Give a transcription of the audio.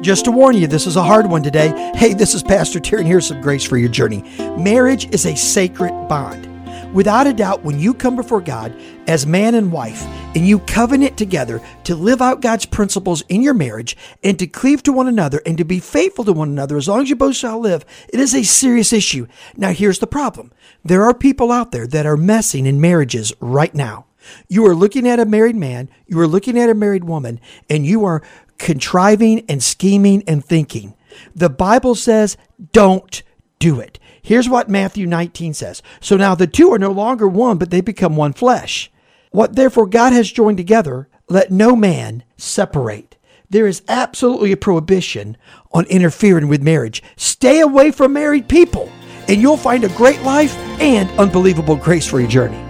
Just to warn you, this is a hard one today. Hey, this is Pastor Terry, and here's some grace for your journey. Marriage is a sacred bond. Without a doubt, when you come before God as man and wife and you covenant together to live out God's principles in your marriage and to cleave to one another and to be faithful to one another as long as you both shall live, it is a serious issue. Now, here's the problem there are people out there that are messing in marriages right now. You are looking at a married man, you are looking at a married woman, and you are contriving and scheming and thinking. The Bible says, don't do it. Here's what Matthew 19 says. So now the two are no longer one, but they become one flesh. What therefore God has joined together, let no man separate. There is absolutely a prohibition on interfering with marriage. Stay away from married people, and you'll find a great life and unbelievable grace for your journey.